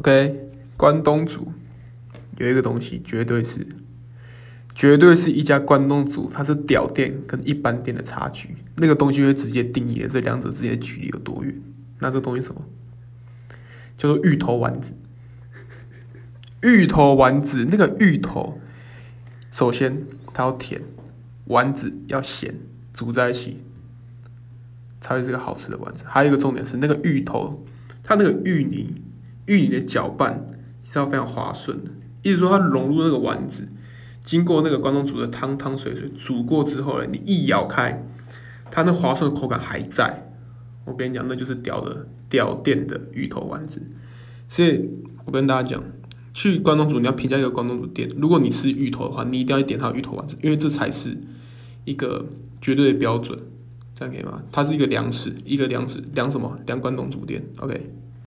OK，关东煮有一个东西，绝对是，绝对是一家关东煮，它是屌店跟一般店的差距。那个东西会直接定义了这两者之间的距离有多远。那这东西什么？叫做芋头丸子。芋头丸子，那个芋头，首先它要甜，丸子要咸，煮在一起才会是个好吃的丸子。还有一个重点是，那个芋头，它那个芋泥。芋泥的搅拌是要非常滑顺的，意思说它融入那个丸子，经过那个关东煮的汤汤水水煮过之后呢，你一咬开，它那滑顺的口感还在。我跟你讲，那就是屌的屌店的芋头丸子。所以我跟大家讲，去关东煮你要评价一个关东煮店，如果你吃芋头的话，你一定要点它的芋头丸子，因为这才是一个绝对的标准。这样可以吗？它是一个量尺，一个量尺量什么？量关东煮店。OK。